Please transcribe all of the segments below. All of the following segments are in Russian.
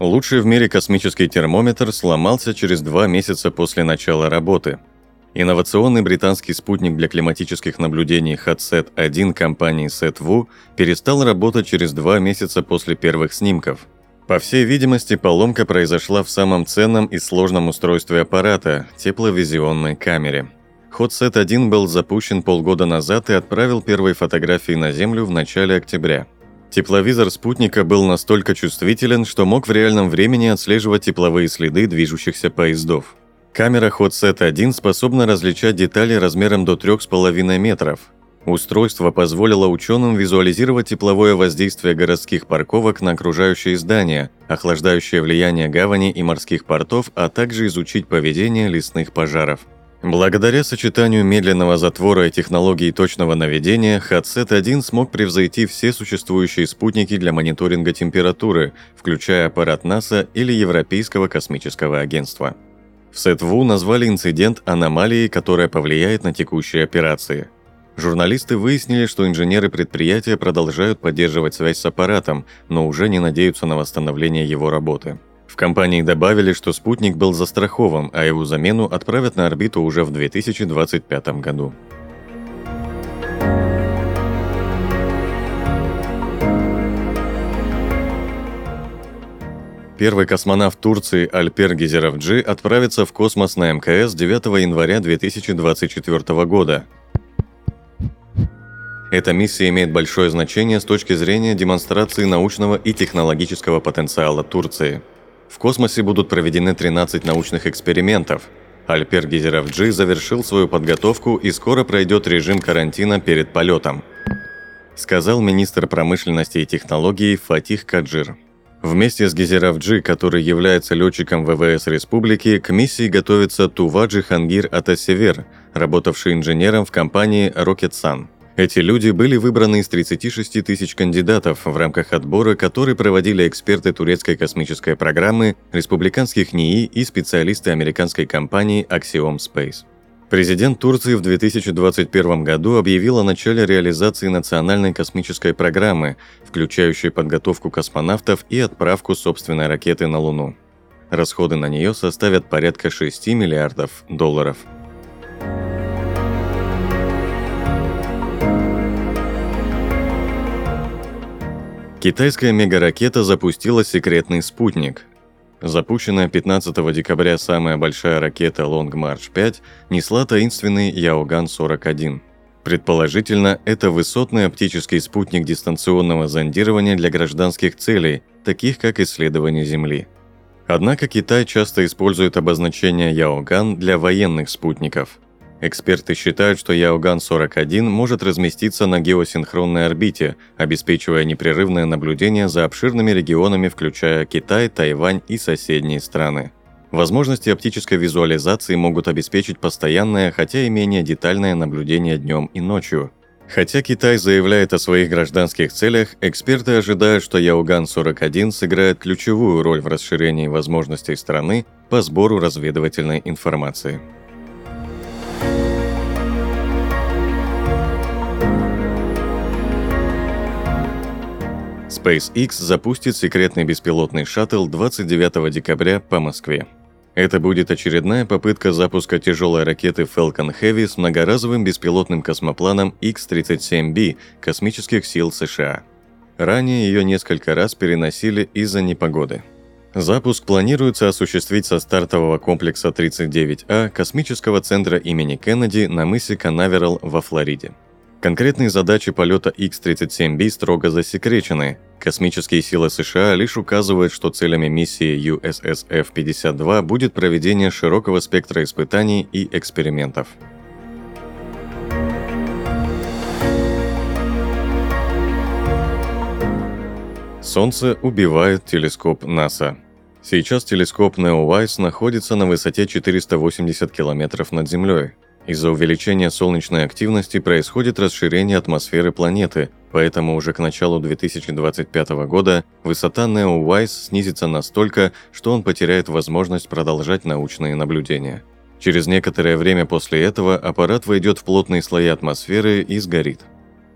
Лучший в мире космический термометр сломался через два месяца после начала работы – Инновационный британский спутник для климатических наблюдений HotSat-1 компании SetVu перестал работать через два месяца после первых снимков. По всей видимости, поломка произошла в самом ценном и сложном устройстве аппарата – тепловизионной камере. HotSat-1 был запущен полгода назад и отправил первые фотографии на Землю в начале октября. Тепловизор спутника был настолько чувствителен, что мог в реальном времени отслеживать тепловые следы движущихся поездов. Камера HotSet 1 способна различать детали размером до 3,5 метров. Устройство позволило ученым визуализировать тепловое воздействие городских парковок на окружающие здания, охлаждающее влияние гавани и морских портов, а также изучить поведение лесных пожаров. Благодаря сочетанию медленного затвора и технологии точного наведения, HotSat 1 смог превзойти все существующие спутники для мониторинга температуры, включая аппарат НАСА или Европейского космического агентства. В Сетву назвали инцидент аномалией, которая повлияет на текущие операции. Журналисты выяснили, что инженеры предприятия продолжают поддерживать связь с аппаратом, но уже не надеются на восстановление его работы. Компании добавили, что спутник был застрахован, а его замену отправят на орбиту уже в 2025 году. Первый космонавт Турции Альпер Гизеровджи отправится в космос на МКС 9 января 2024 года. Эта миссия имеет большое значение с точки зрения демонстрации научного и технологического потенциала Турции. В космосе будут проведены 13 научных экспериментов. Альпер Гизеровджи завершил свою подготовку и скоро пройдет режим карантина перед полетом, сказал министр промышленности и технологий Фатих Каджир. Вместе с Гизеравджи, который является летчиком ВВС республики, к миссии готовится Туваджи Хангир Атасевер, работавший инженером в компании Rocket Sun. Эти люди были выбраны из 36 тысяч кандидатов в рамках отбора, который проводили эксперты турецкой космической программы, республиканских НИИ и специалисты американской компании Axiom Space. Президент Турции в 2021 году объявил о начале реализации национальной космической программы, включающей подготовку космонавтов и отправку собственной ракеты на Луну. Расходы на нее составят порядка 6 миллиардов долларов. Китайская мегаракета запустила секретный спутник, Запущенная 15 декабря самая большая ракета Long March 5 несла таинственный Яоган-41. Предположительно, это высотный оптический спутник дистанционного зондирования для гражданских целей, таких как исследование Земли. Однако Китай часто использует обозначение Яоган для военных спутников – Эксперты считают, что Яоган-41 может разместиться на геосинхронной орбите, обеспечивая непрерывное наблюдение за обширными регионами, включая Китай, Тайвань и соседние страны. Возможности оптической визуализации могут обеспечить постоянное, хотя и менее детальное наблюдение днем и ночью. Хотя Китай заявляет о своих гражданских целях, эксперты ожидают, что Яоган-41 сыграет ключевую роль в расширении возможностей страны по сбору разведывательной информации. SpaceX запустит секретный беспилотный шаттл 29 декабря по Москве. Это будет очередная попытка запуска тяжелой ракеты Falcon Heavy с многоразовым беспилотным космопланом X-37B космических сил США. Ранее ее несколько раз переносили из-за непогоды. Запуск планируется осуществить со стартового комплекса 39А космического центра имени Кеннеди на мысе Канаверал во Флориде. Конкретные задачи полета X-37B строго засекречены. Космические силы США лишь указывают, что целями миссии USSF-52 будет проведение широкого спектра испытаний и экспериментов. Солнце убивает телескоп НАСА. Сейчас телескоп NEOWISE находится на высоте 480 километров над Землей. Из-за увеличения солнечной активности происходит расширение атмосферы планеты, поэтому уже к началу 2025 года высота NEOWISE снизится настолько, что он потеряет возможность продолжать научные наблюдения. Через некоторое время после этого аппарат войдет в плотные слои атмосферы и сгорит.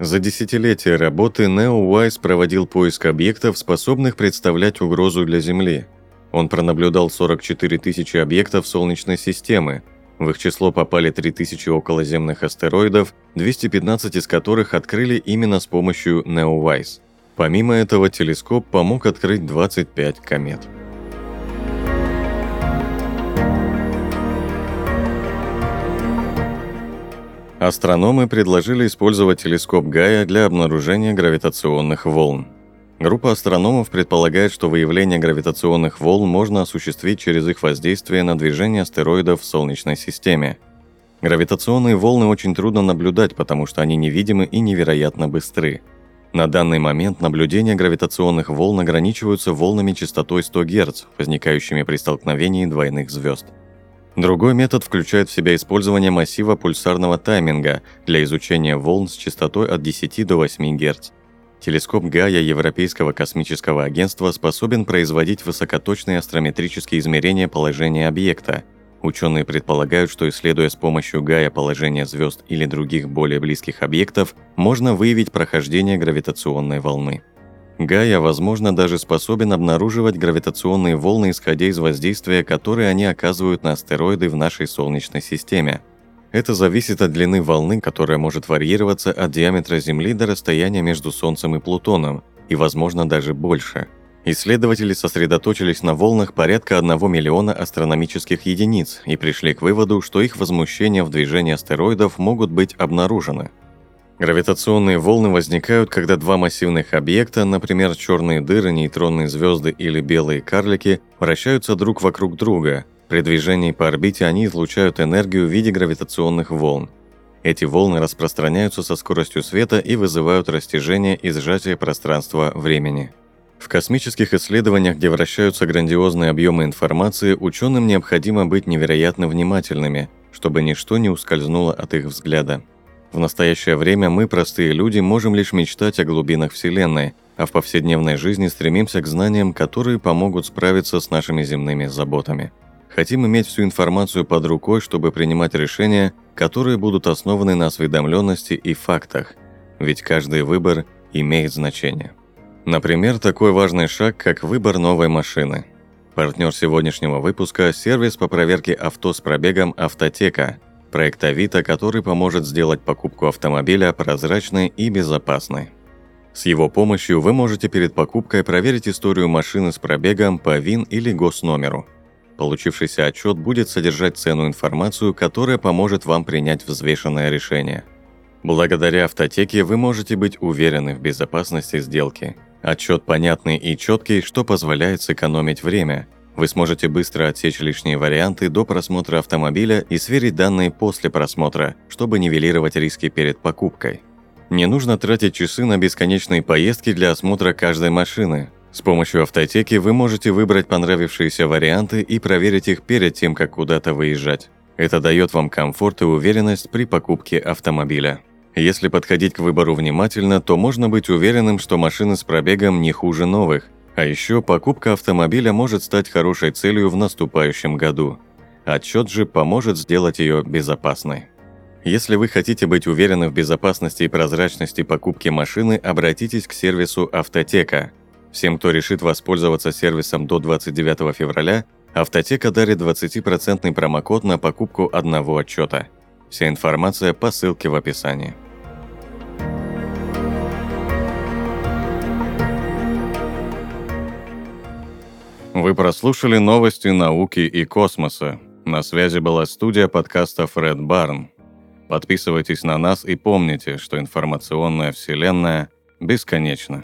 За десятилетия работы NeoWise проводил поиск объектов, способных представлять угрозу для Земли. Он пронаблюдал 44 тысячи объектов Солнечной системы. В их число попали 3000 околоземных астероидов, 215 из которых открыли именно с помощью NeoWise. Помимо этого, телескоп помог открыть 25 комет. Астрономы предложили использовать телескоп Гая для обнаружения гравитационных волн. Группа астрономов предполагает, что выявление гравитационных волн можно осуществить через их воздействие на движение астероидов в Солнечной системе. Гравитационные волны очень трудно наблюдать, потому что они невидимы и невероятно быстры. На данный момент наблюдения гравитационных волн ограничиваются волнами частотой 100 Гц, возникающими при столкновении двойных звезд – Другой метод включает в себя использование массива пульсарного тайминга для изучения волн с частотой от 10 до 8 Гц. Телескоп Гая Европейского космического агентства способен производить высокоточные астрометрические измерения положения объекта. Ученые предполагают, что исследуя с помощью Гая положение звезд или других более близких объектов, можно выявить прохождение гравитационной волны. Гая, возможно, даже способен обнаруживать гравитационные волны, исходя из воздействия, которые они оказывают на астероиды в нашей Солнечной системе. Это зависит от длины волны, которая может варьироваться от диаметра Земли до расстояния между Солнцем и Плутоном, и, возможно, даже больше. Исследователи сосредоточились на волнах порядка 1 миллиона астрономических единиц и пришли к выводу, что их возмущения в движении астероидов могут быть обнаружены – Гравитационные волны возникают, когда два массивных объекта, например, черные дыры, нейтронные звезды или белые карлики, вращаются друг вокруг друга. При движении по орбите они излучают энергию в виде гравитационных волн. Эти волны распространяются со скоростью света и вызывают растяжение и сжатие пространства-времени. В космических исследованиях, где вращаются грандиозные объемы информации, ученым необходимо быть невероятно внимательными, чтобы ничто не ускользнуло от их взгляда. В настоящее время мы, простые люди, можем лишь мечтать о глубинах Вселенной, а в повседневной жизни стремимся к знаниям, которые помогут справиться с нашими земными заботами. Хотим иметь всю информацию под рукой, чтобы принимать решения, которые будут основаны на осведомленности и фактах, ведь каждый выбор имеет значение. Например, такой важный шаг, как выбор новой машины. Партнер сегодняшнего выпуска – сервис по проверке авто с пробегом «Автотека», проект Авито, который поможет сделать покупку автомобиля прозрачной и безопасной. С его помощью вы можете перед покупкой проверить историю машины с пробегом по ВИН или госномеру. Получившийся отчет будет содержать ценную информацию, которая поможет вам принять взвешенное решение. Благодаря автотеке вы можете быть уверены в безопасности сделки. Отчет понятный и четкий, что позволяет сэкономить время – вы сможете быстро отсечь лишние варианты до просмотра автомобиля и сверить данные после просмотра, чтобы нивелировать риски перед покупкой. Не нужно тратить часы на бесконечные поездки для осмотра каждой машины. С помощью автотеки вы можете выбрать понравившиеся варианты и проверить их перед тем, как куда-то выезжать. Это дает вам комфорт и уверенность при покупке автомобиля. Если подходить к выбору внимательно, то можно быть уверенным, что машины с пробегом не хуже новых, а еще покупка автомобиля может стать хорошей целью в наступающем году. Отчет же поможет сделать ее безопасной. Если вы хотите быть уверены в безопасности и прозрачности покупки машины, обратитесь к сервису «Автотека». Всем, кто решит воспользоваться сервисом до 29 февраля, «Автотека» дарит 20% промокод на покупку одного отчета. Вся информация по ссылке в описании. Вы прослушали новости науки и космоса. На связи была студия подкастов Red Barn. Подписывайтесь на нас и помните, что информационная вселенная бесконечна.